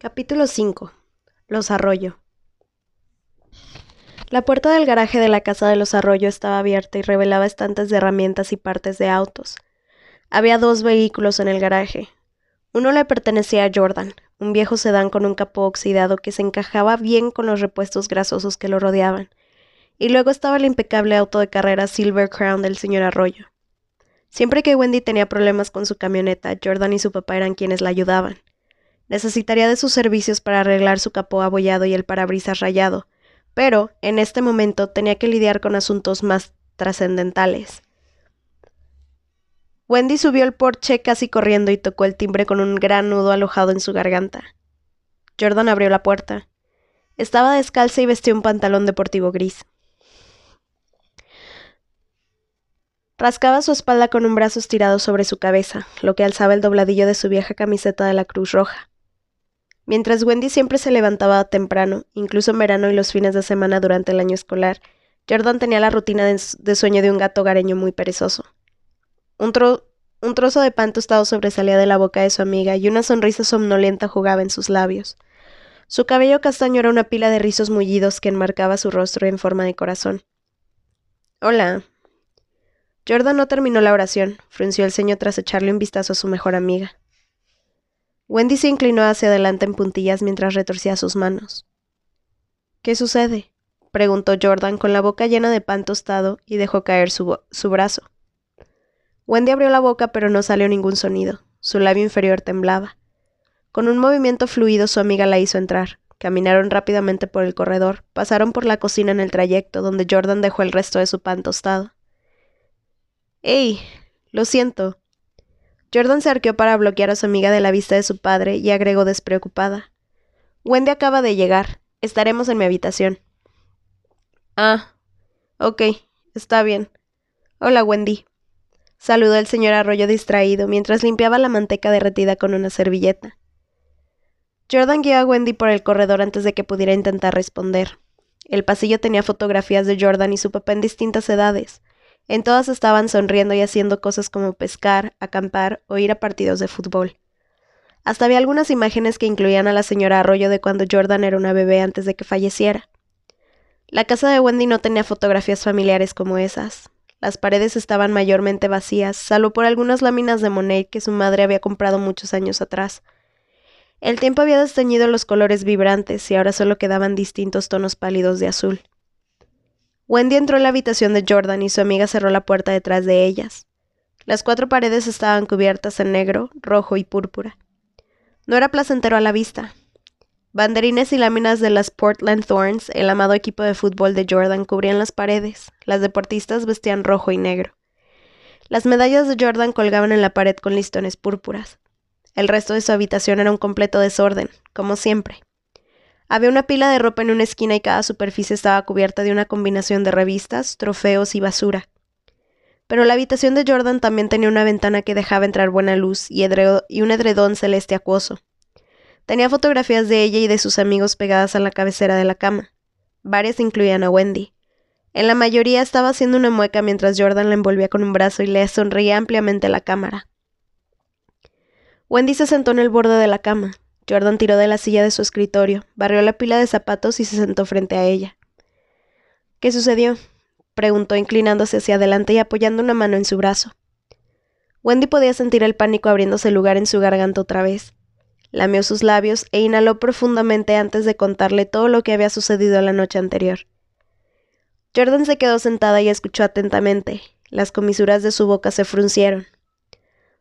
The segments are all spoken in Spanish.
Capítulo 5. Los Arroyo. La puerta del garaje de la casa de los Arroyo estaba abierta y revelaba estantes de herramientas y partes de autos. Había dos vehículos en el garaje. Uno le pertenecía a Jordan, un viejo sedán con un capó oxidado que se encajaba bien con los repuestos grasosos que lo rodeaban. Y luego estaba el impecable auto de carrera Silver Crown del señor Arroyo. Siempre que Wendy tenía problemas con su camioneta, Jordan y su papá eran quienes la ayudaban. Necesitaría de sus servicios para arreglar su capó abollado y el parabrisas rayado, pero en este momento tenía que lidiar con asuntos más trascendentales. Wendy subió el porche casi corriendo y tocó el timbre con un gran nudo alojado en su garganta. Jordan abrió la puerta. Estaba descalza y vestía un pantalón deportivo gris. Rascaba su espalda con un brazo estirado sobre su cabeza, lo que alzaba el dobladillo de su vieja camiseta de la Cruz Roja. Mientras Wendy siempre se levantaba temprano, incluso en verano y los fines de semana durante el año escolar, Jordan tenía la rutina de, sueño de un gato hogareño muy perezoso. Un, un trozo de pan tostado sobresalía de la boca de su amiga y una sonrisa somnolenta jugaba en sus labios. Su cabello castaño era una pila de rizos mullidos que enmarcaba su rostro en forma de corazón. Hola, Jordan no terminó la oración, frunció el ceño tras echarle un vistazo a su mejor amiga. Wendy se inclinó hacia adelante en puntillas mientras retorcía sus manos. ¿Qué sucede? preguntó Jordan con la boca llena de pan tostado y dejó caer su, su brazo. Wendy abrió la boca pero no salió ningún sonido. Su labio inferior temblaba. Con un movimiento fluido su amiga la hizo entrar. Caminaron rápidamente por el corredor, pasaron por la cocina en el trayecto donde Jordan dejó el resto de su pan tostado. ¡Ey! Lo siento. Jordan se arqueó para bloquear a su amiga de la vista de su padre y agregó despreocupada. Wendy acaba de llegar. Estaremos en mi habitación. Ah. Ok. Está bien. Hola, Wendy. Saludó el señor Arroyo distraído mientras limpiaba la manteca derretida con una servilleta. Jordan guió a Wendy por el corredor antes de que pudiera intentar responder. El pasillo tenía fotografías de Jordan y su papá en distintas edades, en todas estaban sonriendo y haciendo cosas como pescar, acampar o ir a partidos de fútbol. Hasta había algunas imágenes que incluían a la señora Arroyo de cuando Jordan era una bebé antes de que falleciera. La casa de Wendy no tenía fotografías familiares como esas. Las paredes estaban mayormente vacías, salvo por algunas láminas de Monet que su madre había comprado muchos años atrás. El tiempo había desteñido los colores vibrantes y ahora solo quedaban distintos tonos pálidos de azul. Wendy entró en la habitación de Jordan y su amiga cerró la puerta detrás de ellas. Las cuatro paredes estaban cubiertas en negro, rojo y púrpura. No era placentero a la vista. Banderines y láminas de las Portland Thorns, el amado equipo de fútbol de Jordan, cubrían las paredes. Las deportistas vestían rojo y negro. Las medallas de Jordan colgaban en la pared con listones púrpuras. El resto de su habitación era un completo desorden, como siempre. Había una pila de ropa en una esquina y cada superficie estaba cubierta de una combinación de revistas, trofeos y basura. Pero la habitación de Jordan también tenía una ventana que dejaba entrar buena luz y, y un edredón celeste acuoso. Tenía fotografías de ella y de sus amigos pegadas a la cabecera de la cama. Varias incluían a Wendy. En la mayoría estaba haciendo una mueca mientras Jordan la envolvía con un brazo y le sonreía ampliamente a la cámara. Wendy se sentó en el borde de la cama, Jordan tiró de la silla de su escritorio, barrió la pila de zapatos y se sentó frente a ella. ¿Qué sucedió? preguntó inclinándose hacia adelante y apoyando una mano en su brazo. Wendy podía sentir el pánico abriéndose lugar en su garganta otra vez. Lamió sus labios e inhaló profundamente antes de contarle todo lo que había sucedido la noche anterior. Jordan se quedó sentada y escuchó atentamente. Las comisuras de su boca se fruncieron.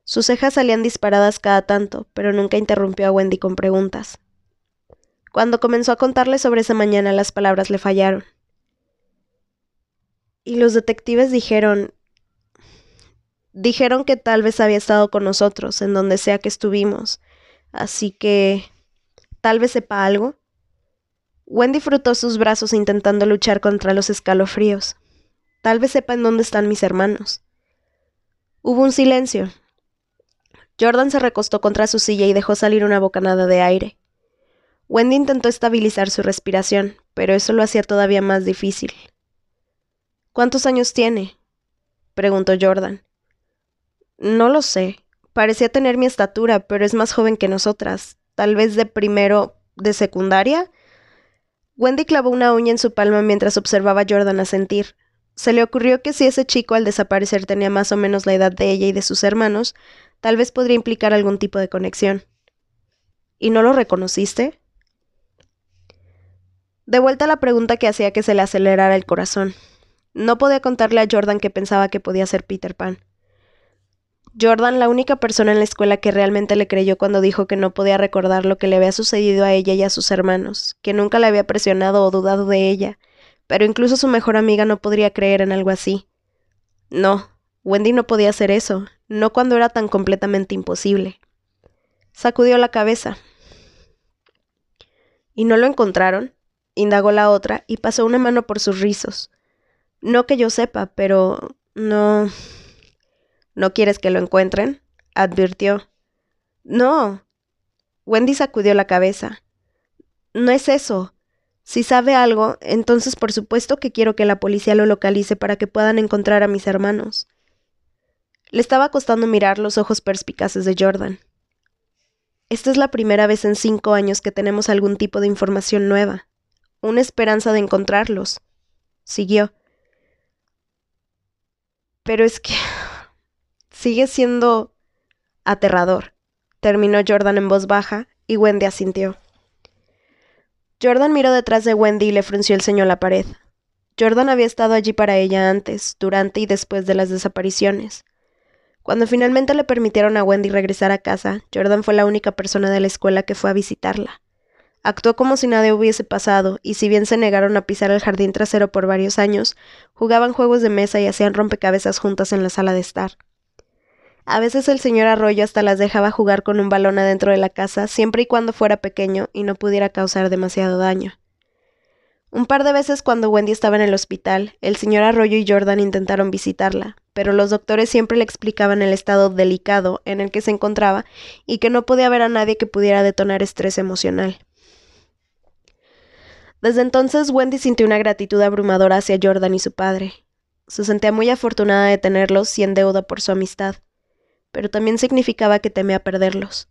Sus cejas salían disparadas cada tanto, pero nunca interrumpió a Wendy con preguntas. Cuando comenzó a contarle sobre esa mañana, las palabras le fallaron. Y los detectives dijeron... Dijeron que tal vez había estado con nosotros, en donde sea que estuvimos. Así que... Tal vez sepa algo. Wendy frotó sus brazos intentando luchar contra los escalofríos. Tal vez sepa en dónde están mis hermanos. Hubo un silencio, Jordan se recostó contra su silla y dejó salir una bocanada de aire. Wendy intentó estabilizar su respiración, pero eso lo hacía todavía más difícil. ¿Cuántos años tiene? preguntó Jordan. No lo sé. Parecía tener mi estatura, pero es más joven que nosotras. tal vez de primero de secundaria. Wendy clavó una uña en su palma mientras observaba a Jordan a sentir. Se le ocurrió que si ese chico al desaparecer tenía más o menos la edad de ella y de sus hermanos, tal vez podría implicar algún tipo de conexión. ¿Y no lo reconociste? De vuelta a la pregunta que hacía que se le acelerara el corazón. No podía contarle a Jordan que pensaba que podía ser Peter Pan. Jordan, la única persona en la escuela que realmente le creyó cuando dijo que no podía recordar lo que le había sucedido a ella y a sus hermanos, que nunca le había presionado o dudado de ella, pero incluso su mejor amiga no podría creer en algo así. No, Wendy no podía hacer eso, no cuando era tan completamente imposible. Sacudió la cabeza. ¿Y no lo encontraron? indagó la otra y pasó una mano por sus rizos. No que yo sepa, pero no. ¿No quieres que lo encuentren? advirtió. No. Wendy sacudió la cabeza. No es eso. Si sabe algo, entonces por supuesto que quiero que la policía lo localice para que puedan encontrar a mis hermanos. Le estaba costando mirar los ojos perspicaces de Jordan. Esta es la primera vez en cinco años que tenemos algún tipo de información nueva. Una esperanza de encontrarlos. Siguió. Pero es que sigue siendo aterrador, terminó Jordan en voz baja y Wendy asintió. Jordan miró detrás de Wendy y le frunció el ceño a la pared. Jordan había estado allí para ella antes, durante y después de las desapariciones. Cuando finalmente le permitieron a Wendy regresar a casa, Jordan fue la única persona de la escuela que fue a visitarla. Actuó como si nada hubiese pasado, y si bien se negaron a pisar el jardín trasero por varios años, jugaban juegos de mesa y hacían rompecabezas juntas en la sala de estar. A veces el señor Arroyo hasta las dejaba jugar con un balón adentro de la casa, siempre y cuando fuera pequeño y no pudiera causar demasiado daño. Un par de veces cuando Wendy estaba en el hospital, el señor Arroyo y Jordan intentaron visitarla, pero los doctores siempre le explicaban el estado delicado en el que se encontraba y que no podía haber a nadie que pudiera detonar estrés emocional. Desde entonces Wendy sintió una gratitud abrumadora hacia Jordan y su padre. Se sentía muy afortunada de tenerlos y en deuda por su amistad, pero también significaba que temía perderlos.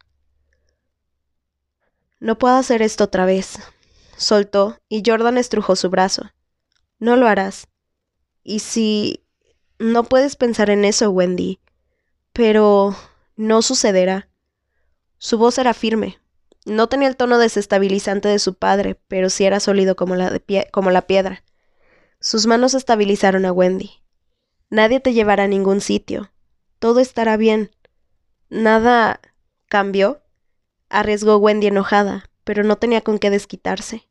No puedo hacer esto otra vez, soltó y Jordan estrujó su brazo. No lo harás. Y si... No puedes pensar en eso, Wendy. Pero... no sucederá. Su voz era firme, no tenía el tono desestabilizante de su padre, pero sí era sólido como la, como la piedra. Sus manos estabilizaron a Wendy. Nadie te llevará a ningún sitio. Todo estará bien. Nada cambió. Arriesgó Wendy enojada, pero no tenía con qué desquitarse.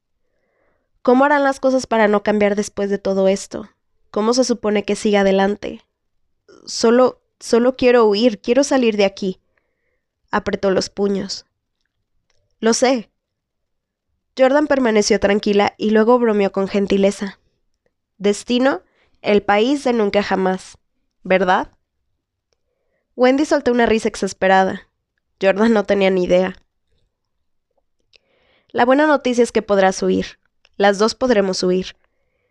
¿Cómo harán las cosas para no cambiar después de todo esto? ¿Cómo se supone que siga adelante? Solo, solo quiero huir, quiero salir de aquí. Apretó los puños. Lo sé. Jordan permaneció tranquila y luego bromeó con gentileza. Destino, el país de nunca jamás, ¿verdad? Wendy soltó una risa exasperada. Jordan no tenía ni idea. La buena noticia es que podrás huir. Las dos podremos huir.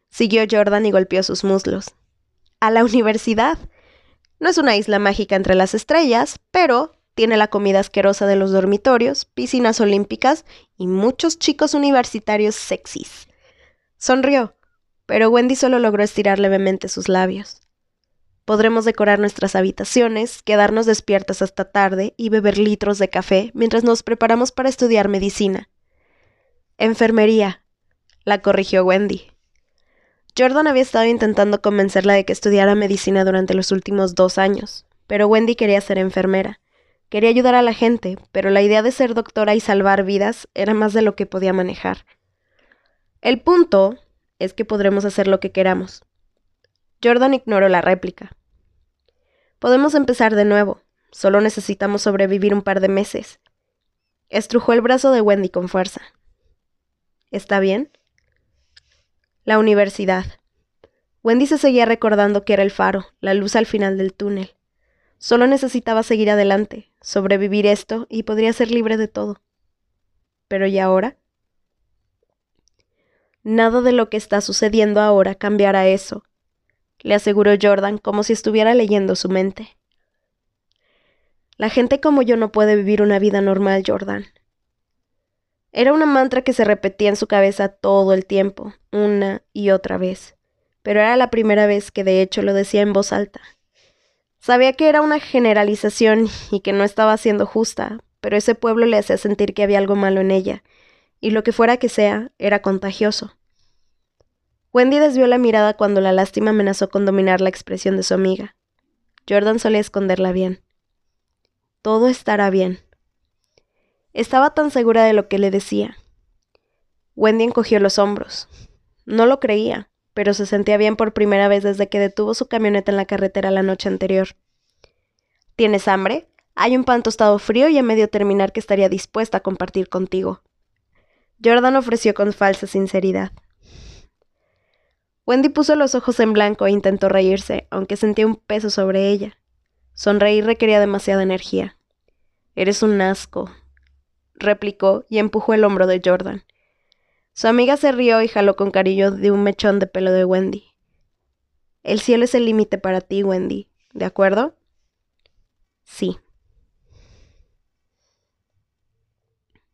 Siguió Jordan y golpeó sus muslos. A la universidad. No es una isla mágica entre las estrellas, pero tiene la comida asquerosa de los dormitorios, piscinas olímpicas y muchos chicos universitarios sexys. Sonrió, pero Wendy solo logró estirar levemente sus labios. Podremos decorar nuestras habitaciones, quedarnos despiertas hasta tarde y beber litros de café mientras nos preparamos para estudiar medicina. Enfermería, la corrigió Wendy. Jordan había estado intentando convencerla de que estudiara medicina durante los últimos dos años, pero Wendy quería ser enfermera. Quería ayudar a la gente, pero la idea de ser doctora y salvar vidas era más de lo que podía manejar. El punto es que podremos hacer lo que queramos. Jordan ignoró la réplica. Podemos empezar de nuevo. Solo necesitamos sobrevivir un par de meses. Estrujó el brazo de Wendy con fuerza. ¿Está bien? La universidad. Wendy se seguía recordando que era el faro, la luz al final del túnel. Solo necesitaba seguir adelante, sobrevivir esto y podría ser libre de todo. Pero ¿y ahora? Nada de lo que está sucediendo ahora cambiará eso, le aseguró Jordan como si estuviera leyendo su mente. La gente como yo no puede vivir una vida normal, Jordan. Era una mantra que se repetía en su cabeza todo el tiempo, una y otra vez, pero era la primera vez que de hecho lo decía en voz alta. Sabía que era una generalización y que no estaba siendo justa, pero ese pueblo le hacía sentir que había algo malo en ella, y lo que fuera que sea, era contagioso. Wendy desvió la mirada cuando la lástima amenazó con dominar la expresión de su amiga. Jordan solía esconderla bien. Todo estará bien. Estaba tan segura de lo que le decía. Wendy encogió los hombros. No lo creía, pero se sentía bien por primera vez desde que detuvo su camioneta en la carretera la noche anterior. ¿Tienes hambre? Hay un pan tostado frío y a medio terminar que estaría dispuesta a compartir contigo. Jordan ofreció con falsa sinceridad. Wendy puso los ojos en blanco e intentó reírse, aunque sentía un peso sobre ella. Sonreír requería demasiada energía. Eres un asco, replicó y empujó el hombro de Jordan. Su amiga se rió y jaló con cariño de un mechón de pelo de Wendy. El cielo es el límite para ti, Wendy, ¿de acuerdo? Sí.